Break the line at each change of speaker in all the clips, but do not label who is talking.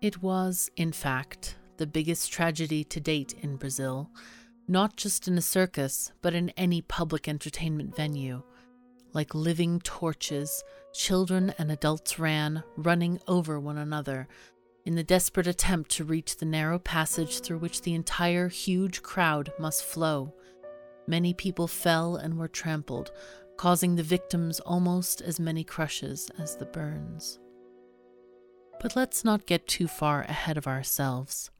It was, in fact, the biggest tragedy to date in Brazil, not just in a circus, but in any public entertainment venue. Like living torches, children and adults ran, running over one another, in the desperate attempt to reach the narrow passage through which the entire huge crowd must flow. Many people fell and were trampled, causing the victims almost as many crushes as the burns. But let's not get too far ahead of ourselves.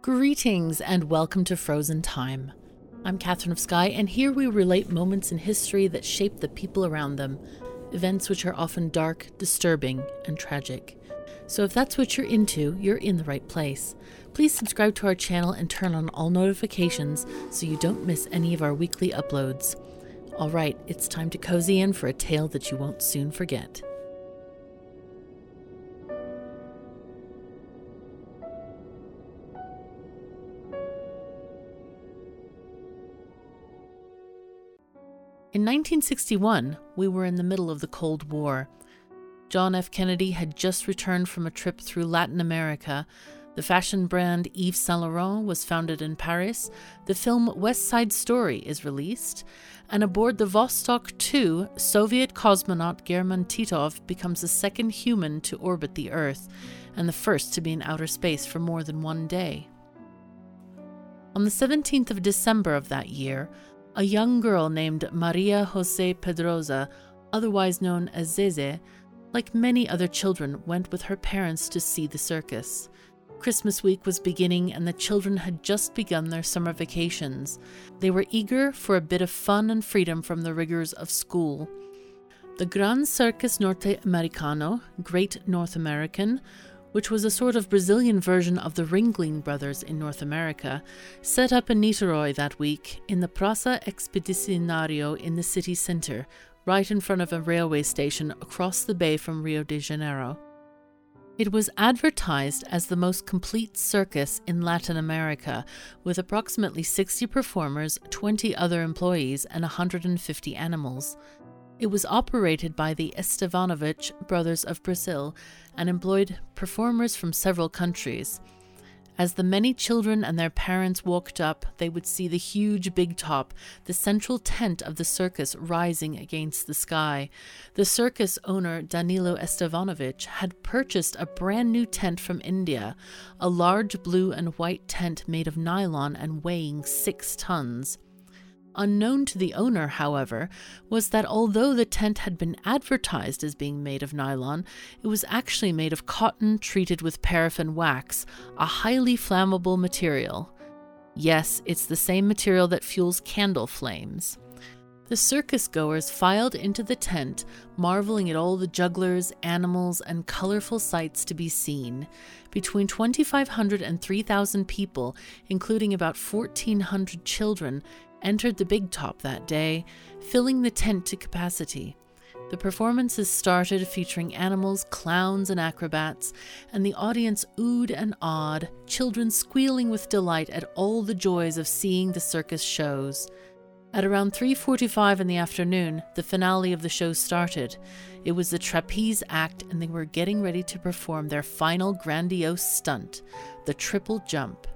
Greetings and welcome to Frozen Time. I'm Catherine of Sky, and here we relate moments in history that shape the people around them, events which are often dark, disturbing, and tragic. So if that's what you're into, you're in the right place. Please subscribe to our channel and turn on all notifications so you don't miss any of our weekly uploads. All right, it's time to cozy in for a tale that you won't soon forget. In 1961, we were in the middle of the Cold War. John F. Kennedy had just returned from a trip through Latin America. The fashion brand Yves Saint Laurent was founded in Paris. The film West Side Story is released. And aboard the Vostok 2, Soviet cosmonaut German Titov becomes the second human to orbit the Earth and the first to be in outer space for more than one day. On the 17th of December of that year, a young girl named Maria Jose Pedroza, otherwise known as Zeze, like many other children, went with her parents to see the circus. Christmas week was beginning, and the children had just begun their summer vacations. They were eager for a bit of fun and freedom from the rigors of school. The Gran Circus Norte Americano, Great North American, which was a sort of Brazilian version of the Ringling Brothers in North America, set up in Niterói that week in the Praça Expedicionário in the city centre, right in front of a railway station across the bay from Rio de Janeiro. It was advertised as the most complete circus in Latin America, with approximately 60 performers, 20 other employees, and 150 animals. It was operated by the Estevanovich brothers of Brazil and employed performers from several countries. As the many children and their parents walked up, they would see the huge big top, the central tent of the circus rising against the sky. The circus owner, Danilo Estevanovich, had purchased a brand new tent from India, a large blue and white tent made of nylon and weighing six tons. Unknown to the owner, however, was that although the tent had been advertised as being made of nylon, it was actually made of cotton treated with paraffin wax, a highly flammable material. Yes, it's the same material that fuels candle flames. The circus goers filed into the tent, marveling at all the jugglers, animals, and colorful sights to be seen. Between 2,500 and 3,000 people, including about 1,400 children, entered the big top that day, filling the tent to capacity. The performances started featuring animals, clowns, and acrobats, and the audience oohed and awed, children squealing with delight at all the joys of seeing the circus shows. At around 3:45 in the afternoon, the finale of the show started. It was the trapeze act and they were getting ready to perform their final grandiose stunt, the triple jump.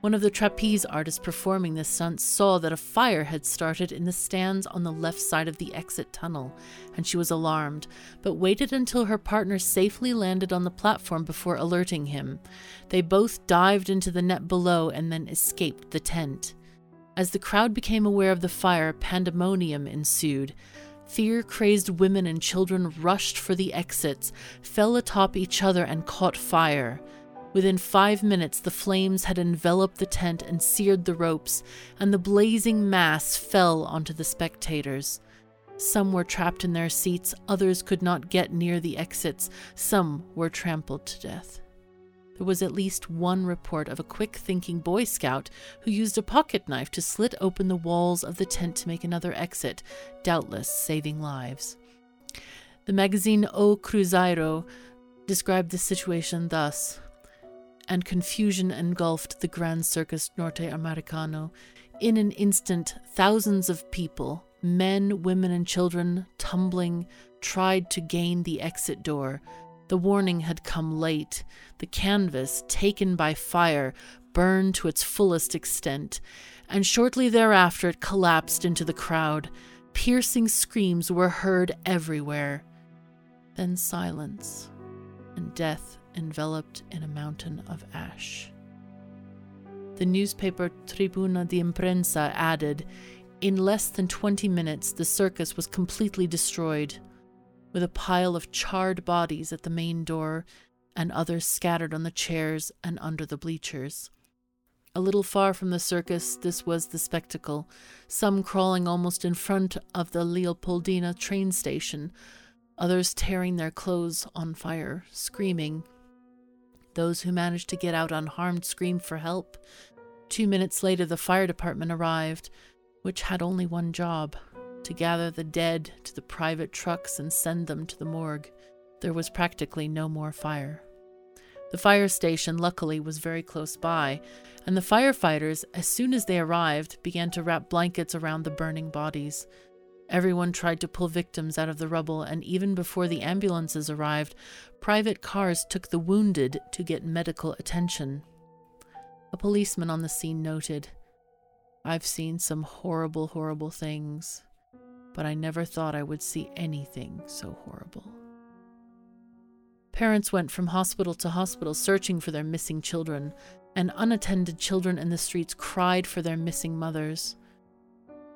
One of the trapeze artists performing this stunt saw that a fire had started in the stands on the left side of the exit tunnel, and she was alarmed, but waited until her partner safely landed on the platform before alerting him. They both dived into the net below and then escaped the tent. As the crowd became aware of the fire, pandemonium ensued. Fear crazed women and children rushed for the exits, fell atop each other, and caught fire. Within five minutes, the flames had enveloped the tent and seared the ropes, and the blazing mass fell onto the spectators. Some were trapped in their seats, others could not get near the exits, some were trampled to death. There was at least one report of a quick thinking Boy Scout who used a pocket knife to slit open the walls of the tent to make another exit, doubtless saving lives. The magazine O Cruzeiro described the situation thus and confusion engulfed the Grand Circus Norte Americano. In an instant, thousands of people, men, women, and children, tumbling, tried to gain the exit door. The warning had come late. The canvas, taken by fire, burned to its fullest extent, and shortly thereafter it collapsed into the crowd. Piercing screams were heard everywhere. Then silence, and death enveloped in a mountain of ash. The newspaper Tribuna de Imprensa added In less than 20 minutes, the circus was completely destroyed, with a pile of charred bodies at the main door and others scattered on the chairs and under the bleachers. A little far from the circus, this was the spectacle some crawling almost in front of the Leopoldina train station, others tearing their clothes on fire, screaming. Those who managed to get out unharmed screamed for help. Two minutes later, the fire department arrived, which had only one job to gather the dead to the private trucks and send them to the morgue. There was practically no more fire. The fire station, luckily, was very close by, and the firefighters, as soon as they arrived, began to wrap blankets around the burning bodies. Everyone tried to pull victims out of the rubble, and even before the ambulances arrived, private cars took the wounded to get medical attention. A policeman on the scene noted, I've seen some horrible, horrible things, but I never thought I would see anything so horrible. Parents went from hospital to hospital searching for their missing children, and unattended children in the streets cried for their missing mothers.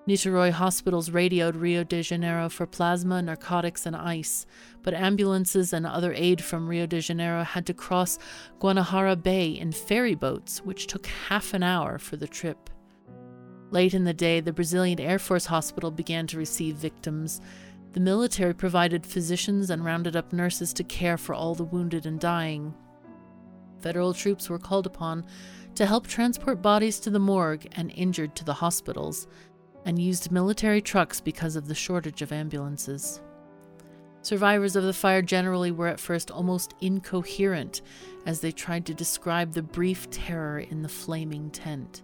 Niterói hospitals radioed Rio de Janeiro for plasma, narcotics, and ice, but ambulances and other aid from Rio de Janeiro had to cross Guanabara Bay in ferry boats, which took half an hour for the trip. Late in the day, the Brazilian Air Force Hospital began to receive victims, the military provided physicians and rounded up nurses to care for all the wounded and dying. Federal troops were called upon to help transport bodies to the morgue and injured to the hospitals, and used military trucks because of the shortage of ambulances. Survivors of the fire generally were at first almost incoherent as they tried to describe the brief terror in the flaming tent.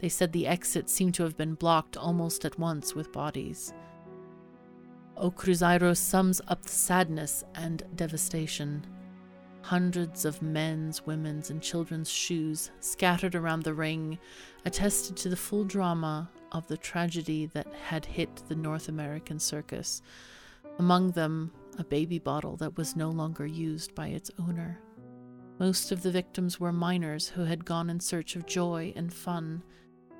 They said the exit seemed to have been blocked almost at once with bodies. O Cruzeiro sums up the sadness and devastation. Hundreds of men's, women's, and children's shoes scattered around the ring attested to the full drama of the tragedy that had hit the North American circus, among them a baby bottle that was no longer used by its owner. Most of the victims were minors who had gone in search of joy and fun.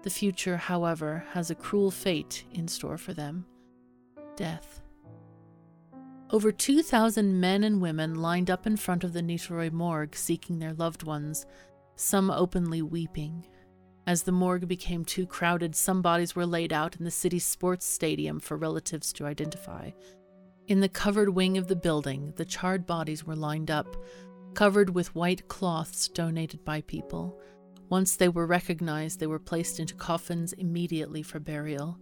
The future, however, has a cruel fate in store for them death. Over 2,000 men and women lined up in front of the Niterói morgue seeking their loved ones, some openly weeping. As the morgue became too crowded, some bodies were laid out in the city's sports stadium for relatives to identify. In the covered wing of the building, the charred bodies were lined up, covered with white cloths donated by people. Once they were recognized, they were placed into coffins immediately for burial.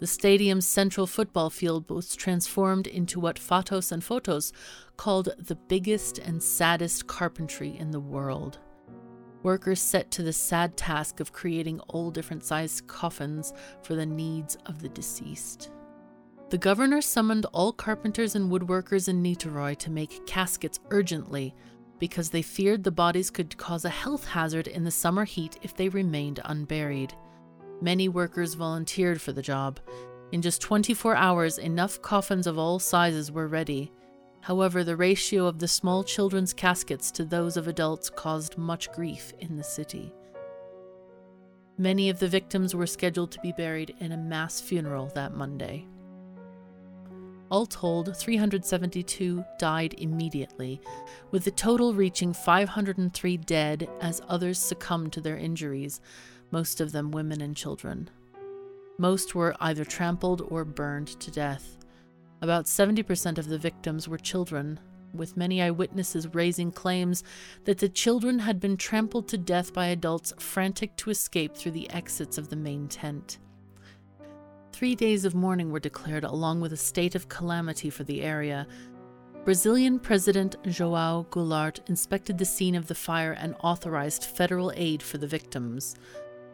The stadium's central football field was transformed into what Fatos and Fotos called the biggest and saddest carpentry in the world. Workers set to the sad task of creating all different sized coffins for the needs of the deceased. The governor summoned all carpenters and woodworkers in Niterói to make caskets urgently because they feared the bodies could cause a health hazard in the summer heat if they remained unburied. Many workers volunteered for the job. In just 24 hours, enough coffins of all sizes were ready. However, the ratio of the small children's caskets to those of adults caused much grief in the city. Many of the victims were scheduled to be buried in a mass funeral that Monday. All told, 372 died immediately, with the total reaching 503 dead as others succumbed to their injuries, most of them women and children. Most were either trampled or burned to death. About 70% of the victims were children, with many eyewitnesses raising claims that the children had been trampled to death by adults frantic to escape through the exits of the main tent. Three days of mourning were declared, along with a state of calamity for the area. Brazilian President Joao Goulart inspected the scene of the fire and authorized federal aid for the victims.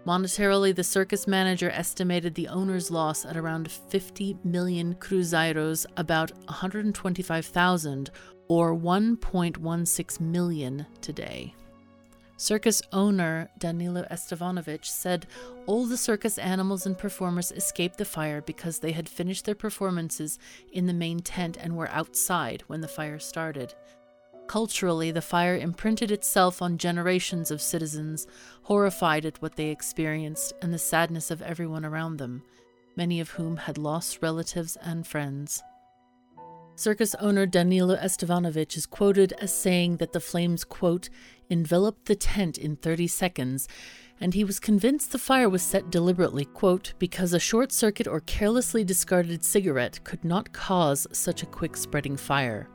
Monetarily, the circus manager estimated the owner's loss at around 50 million cruzeiros, about 125,000, or 1.16 million today. Circus owner Danilo Estevanovich said all the circus animals and performers escaped the fire because they had finished their performances in the main tent and were outside when the fire started. Culturally, the fire imprinted itself on generations of citizens, horrified at what they experienced and the sadness of everyone around them, many of whom had lost relatives and friends. Circus owner Danilo Estevanovich is quoted as saying that the flames, quote, enveloped the tent in 30 seconds, and he was convinced the fire was set deliberately, quote, because a short circuit or carelessly discarded cigarette could not cause such a quick spreading fire.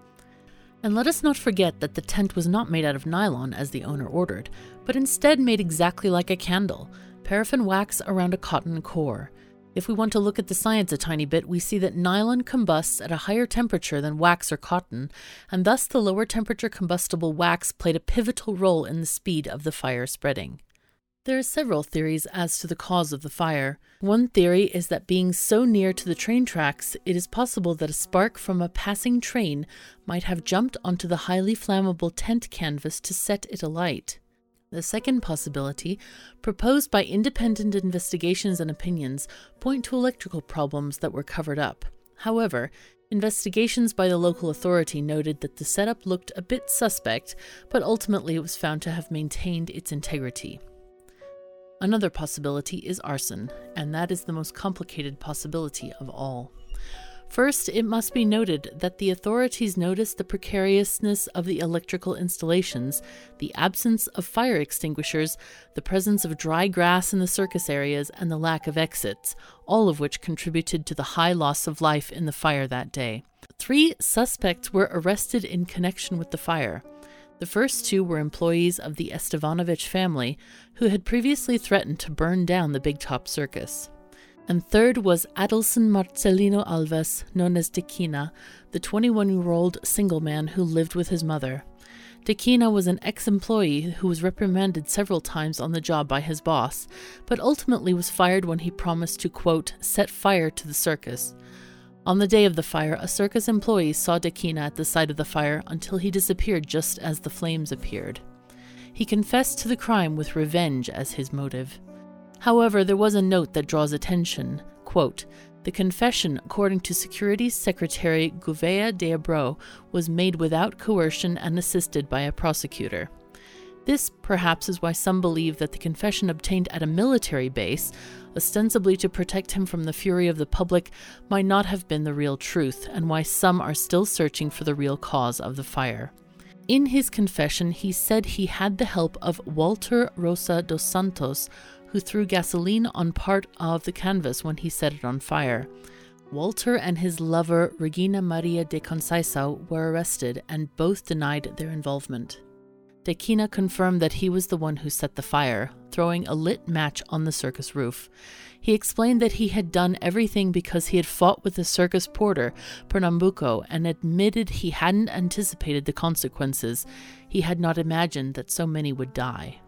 And let us not forget that the tent was not made out of nylon as the owner ordered, but instead made exactly like a candle paraffin wax around a cotton core. If we want to look at the science a tiny bit, we see that nylon combusts at a higher temperature than wax or cotton, and thus the lower temperature combustible wax played a pivotal role in the speed of the fire spreading. There are several theories as to the cause of the fire. One theory is that being so near to the train tracks, it is possible that a spark from a passing train might have jumped onto the highly flammable tent canvas to set it alight. The second possibility, proposed by independent investigations and opinions, point to electrical problems that were covered up. However, investigations by the local authority noted that the setup looked a bit suspect, but ultimately it was found to have maintained its integrity. Another possibility is arson, and that is the most complicated possibility of all. First, it must be noted that the authorities noticed the precariousness of the electrical installations, the absence of fire extinguishers, the presence of dry grass in the circus areas, and the lack of exits, all of which contributed to the high loss of life in the fire that day. Three suspects were arrested in connection with the fire. The first two were employees of the Estevanovich family, who had previously threatened to burn down the Big Top Circus and third was Adelson Marcelino Alves, known as Dequinha, the 21 year old single man who lived with his mother. Dequinha was an ex employee who was reprimanded several times on the job by his boss, but ultimately was fired when he promised to, quote, set fire to the circus. On the day of the fire, a circus employee saw Dequinha at the site of the fire until he disappeared just as the flames appeared. He confessed to the crime with revenge as his motive. However, there was a note that draws attention. Quote, the confession, according to Security Secretary Gouveia de Abreu, was made without coercion and assisted by a prosecutor. This, perhaps, is why some believe that the confession obtained at a military base, ostensibly to protect him from the fury of the public, might not have been the real truth, and why some are still searching for the real cause of the fire. In his confession, he said he had the help of Walter Rosa dos Santos, who threw gasoline on part of the canvas when he set it on fire. Walter and his lover, Regina Maria de Conceição, were arrested and both denied their involvement. Dequinha confirmed that he was the one who set the fire, throwing a lit match on the circus roof. He explained that he had done everything because he had fought with the circus porter, Pernambuco, and admitted he hadn't anticipated the consequences. He had not imagined that so many would die.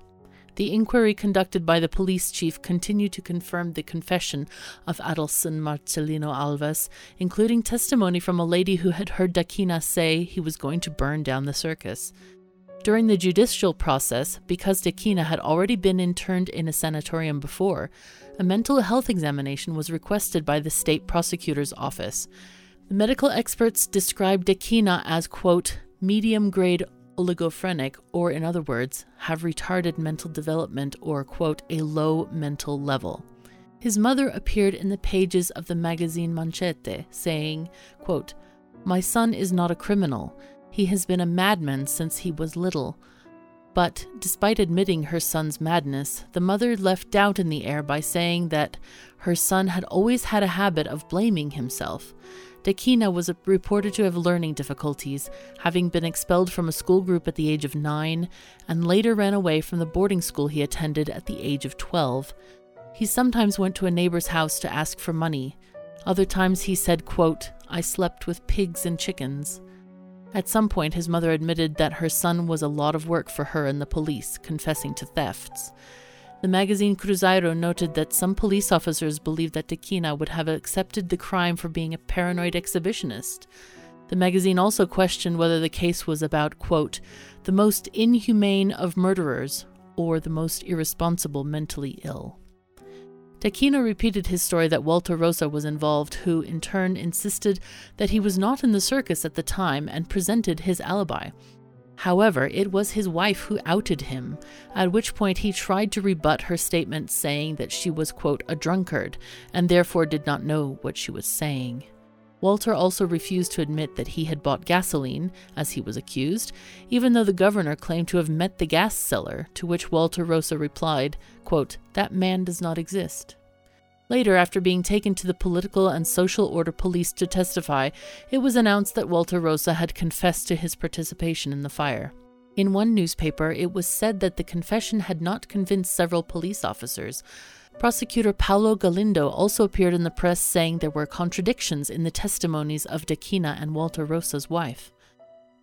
The inquiry conducted by the police chief continued to confirm the confession of Adelson Marcelino Alves, including testimony from a lady who had heard Dequinha say he was going to burn down the circus. During the judicial process, because Dequinha had already been interned in a sanatorium before, a mental health examination was requested by the state prosecutor's office. The medical experts described Dequinha as, quote, medium grade oligophrenic, or in other words, have retarded mental development or, quote, a low mental level. His mother appeared in the pages of the magazine Manchete, saying, quote, My son is not a criminal. He has been a madman since he was little. But, despite admitting her son's madness, the mother left doubt in the air by saying that her son had always had a habit of blaming himself. Dequinha was reported to have learning difficulties, having been expelled from a school group at the age of nine, and later ran away from the boarding school he attended at the age of 12. He sometimes went to a neighbor's house to ask for money. Other times he said, quote, I slept with pigs and chickens. At some point, his mother admitted that her son was a lot of work for her and the police, confessing to thefts. The magazine Cruzeiro noted that some police officers believed that Dequinha would have accepted the crime for being a paranoid exhibitionist. The magazine also questioned whether the case was about, quote, the most inhumane of murderers or the most irresponsible mentally ill. Dequinha repeated his story that Walter Rosa was involved, who in turn insisted that he was not in the circus at the time and presented his alibi. However, it was his wife who outed him, at which point he tried to rebut her statement, saying that she was, quote, a drunkard, and therefore did not know what she was saying. Walter also refused to admit that he had bought gasoline, as he was accused, even though the governor claimed to have met the gas seller, to which Walter Rosa replied, quote, That man does not exist. Later, after being taken to the Political and Social Order Police to testify, it was announced that Walter Rosa had confessed to his participation in the fire. In one newspaper, it was said that the confession had not convinced several police officers, Prosecutor Paulo Galindo also appeared in the press saying there were contradictions in the testimonies of Dequinha and Walter Rosa's wife.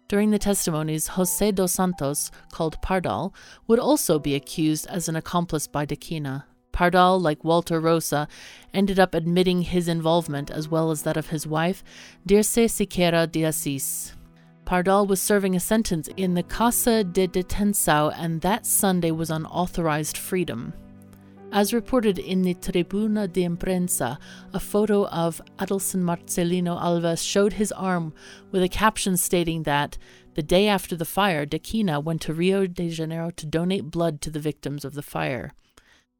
During the testimonies, Jose dos Santos, called Pardal, would also be accused as an accomplice by Dequinha. Pardal, like Walter Rosa, ended up admitting his involvement as well as that of his wife, Dirce Siqueira de Assis. Pardal was serving a sentence in the Casa de Detenção and that Sunday was on authorized freedom. As reported in the Tribuna de Imprensa, a photo of Adelson Marcelino Alves showed his arm with a caption stating that the day after the fire, Dequinha went to Rio de Janeiro to donate blood to the victims of the fire.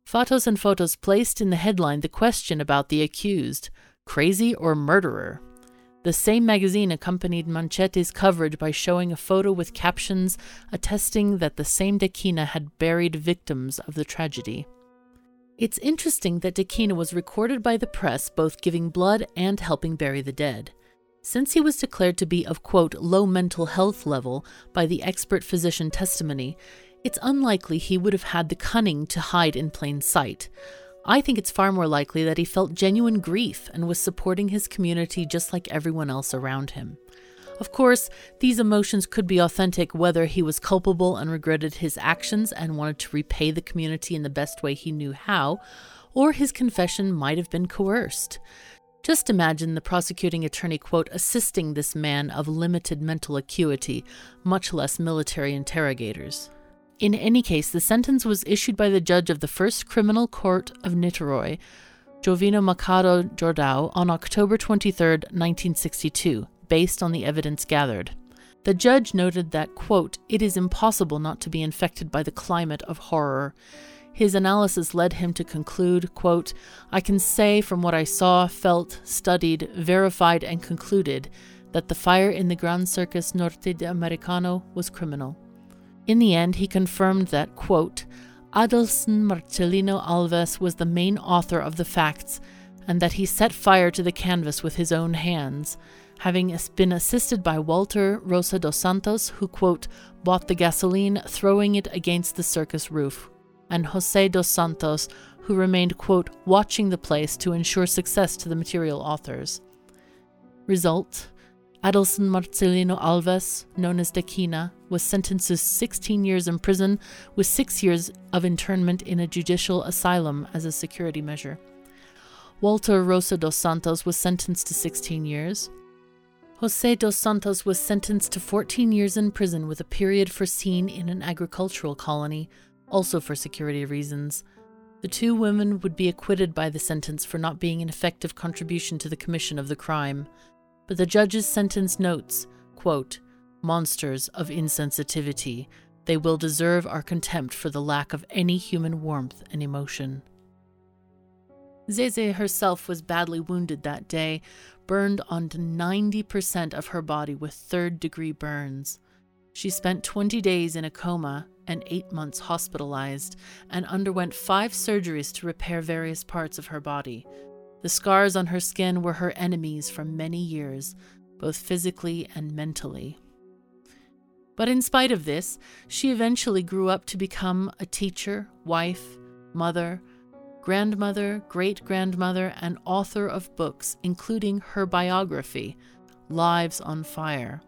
Fatos and Fotos placed in the headline the question about the accused crazy or murderer? The same magazine accompanied Manchete's coverage by showing a photo with captions attesting that the same Dequinha had buried victims of the tragedy. It's interesting that Dequinha was recorded by the press both giving blood and helping bury the dead. Since he was declared to be of, quote, low mental health level by the expert physician testimony, it's unlikely he would have had the cunning to hide in plain sight. I think it's far more likely that he felt genuine grief and was supporting his community just like everyone else around him. Of course, these emotions could be authentic whether he was culpable and regretted his actions and wanted to repay the community in the best way he knew how, or his confession might have been coerced. Just imagine the prosecuting attorney, quote, assisting this man of limited mental acuity, much less military interrogators. In any case, the sentence was issued by the judge of the First Criminal Court of Niterói, Jovino Machado Jordao, on October 23, 1962, based on the evidence gathered. The judge noted that, quote, it is impossible not to be infected by the climate of horror. His analysis led him to conclude, quote, I can say from what I saw, felt, studied, verified, and concluded that the fire in the Gran Circus Norte de Americano was criminal. In the end, he confirmed that, quote, Adelson Marcelino Alves was the main author of the facts and that he set fire to the canvas with his own hands, having been assisted by Walter Rosa dos Santos, who, quote, bought the gasoline, throwing it against the circus roof, and Jose dos Santos, who remained, quote, watching the place to ensure success to the material authors. Result Adelson Marcelino Alves, known as Dequinha, was sentenced to 16 years in prison with six years of internment in a judicial asylum as a security measure. Walter Rosa dos Santos was sentenced to 16 years. Jose dos Santos was sentenced to 14 years in prison with a period foreseen in an agricultural colony, also for security reasons. The two women would be acquitted by the sentence for not being an effective contribution to the commission of the crime. But the judge's sentence notes, quote, monsters of insensitivity. They will deserve our contempt for the lack of any human warmth and emotion. Zeze herself was badly wounded that day, burned on 90% of her body with third degree burns. She spent 20 days in a coma and eight months hospitalized and underwent five surgeries to repair various parts of her body. The scars on her skin were her enemies for many years, both physically and mentally. But in spite of this, she eventually grew up to become a teacher, wife, mother, grandmother, great grandmother, and author of books, including her biography, Lives on Fire.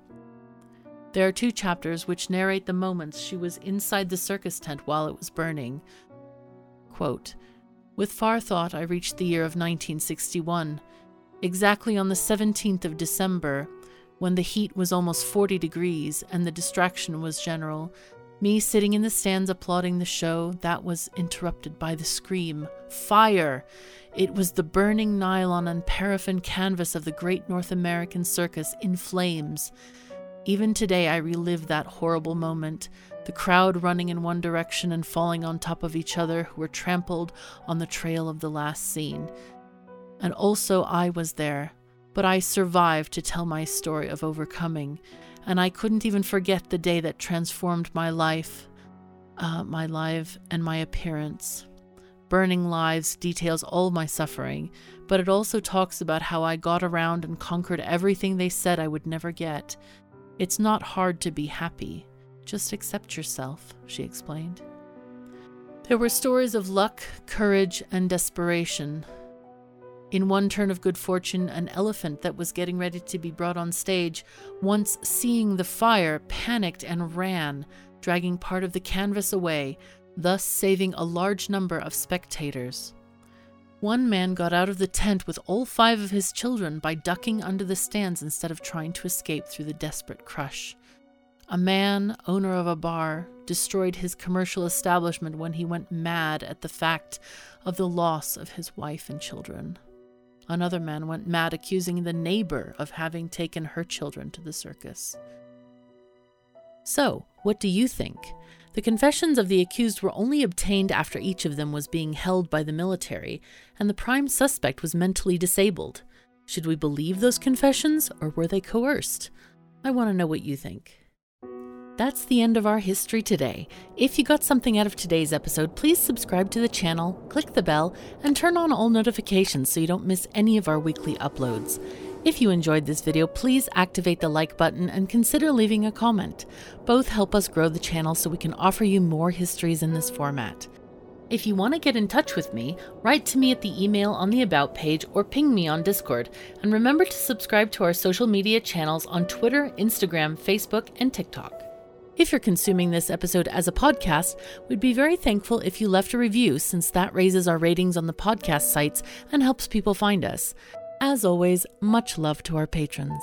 There are two chapters which narrate the moments she was inside the circus tent while it was burning. Quote, With far thought, I reached the year of 1961. Exactly on the 17th of December, when the heat was almost 40 degrees and the distraction was general. Me sitting in the stands applauding the show, that was interrupted by the scream Fire! It was the burning nylon and paraffin canvas of the great North American circus in flames. Even today, I relive that horrible moment the crowd running in one direction and falling on top of each other who were trampled on the trail of the last scene. And also, I was there, but I survived to tell my story of overcoming, and I couldn't even forget the day that transformed my life, uh, my life, and my appearance. Burning Lives details all my suffering, but it also talks about how I got around and conquered everything they said I would never get. It's not hard to be happy. Just accept yourself, she explained. There were stories of luck, courage, and desperation. In one turn of good fortune, an elephant that was getting ready to be brought on stage, once seeing the fire, panicked and ran, dragging part of the canvas away, thus saving a large number of spectators. One man got out of the tent with all five of his children by ducking under the stands instead of trying to escape through the desperate crush. A man, owner of a bar, destroyed his commercial establishment when he went mad at the fact of the loss of his wife and children. Another man went mad accusing the neighbor of having taken her children to the circus. So, what do you think? The confessions of the accused were only obtained after each of them was being held by the military, and the prime suspect was mentally disabled. Should we believe those confessions, or were they coerced? I want to know what you think. That's the end of our history today. If you got something out of today's episode, please subscribe to the channel, click the bell, and turn on all notifications so you don't miss any of our weekly uploads. If you enjoyed this video, please activate the like button and consider leaving a comment. Both help us grow the channel so we can offer you more histories in this format. If you want to get in touch with me, write to me at the email on the About page or ping me on Discord. And remember to subscribe to our social media channels on Twitter, Instagram, Facebook, and TikTok. If you're consuming this episode as a podcast, we'd be very thankful if you left a review since that raises our ratings on the podcast sites and helps people find us. As always, much love to our patrons.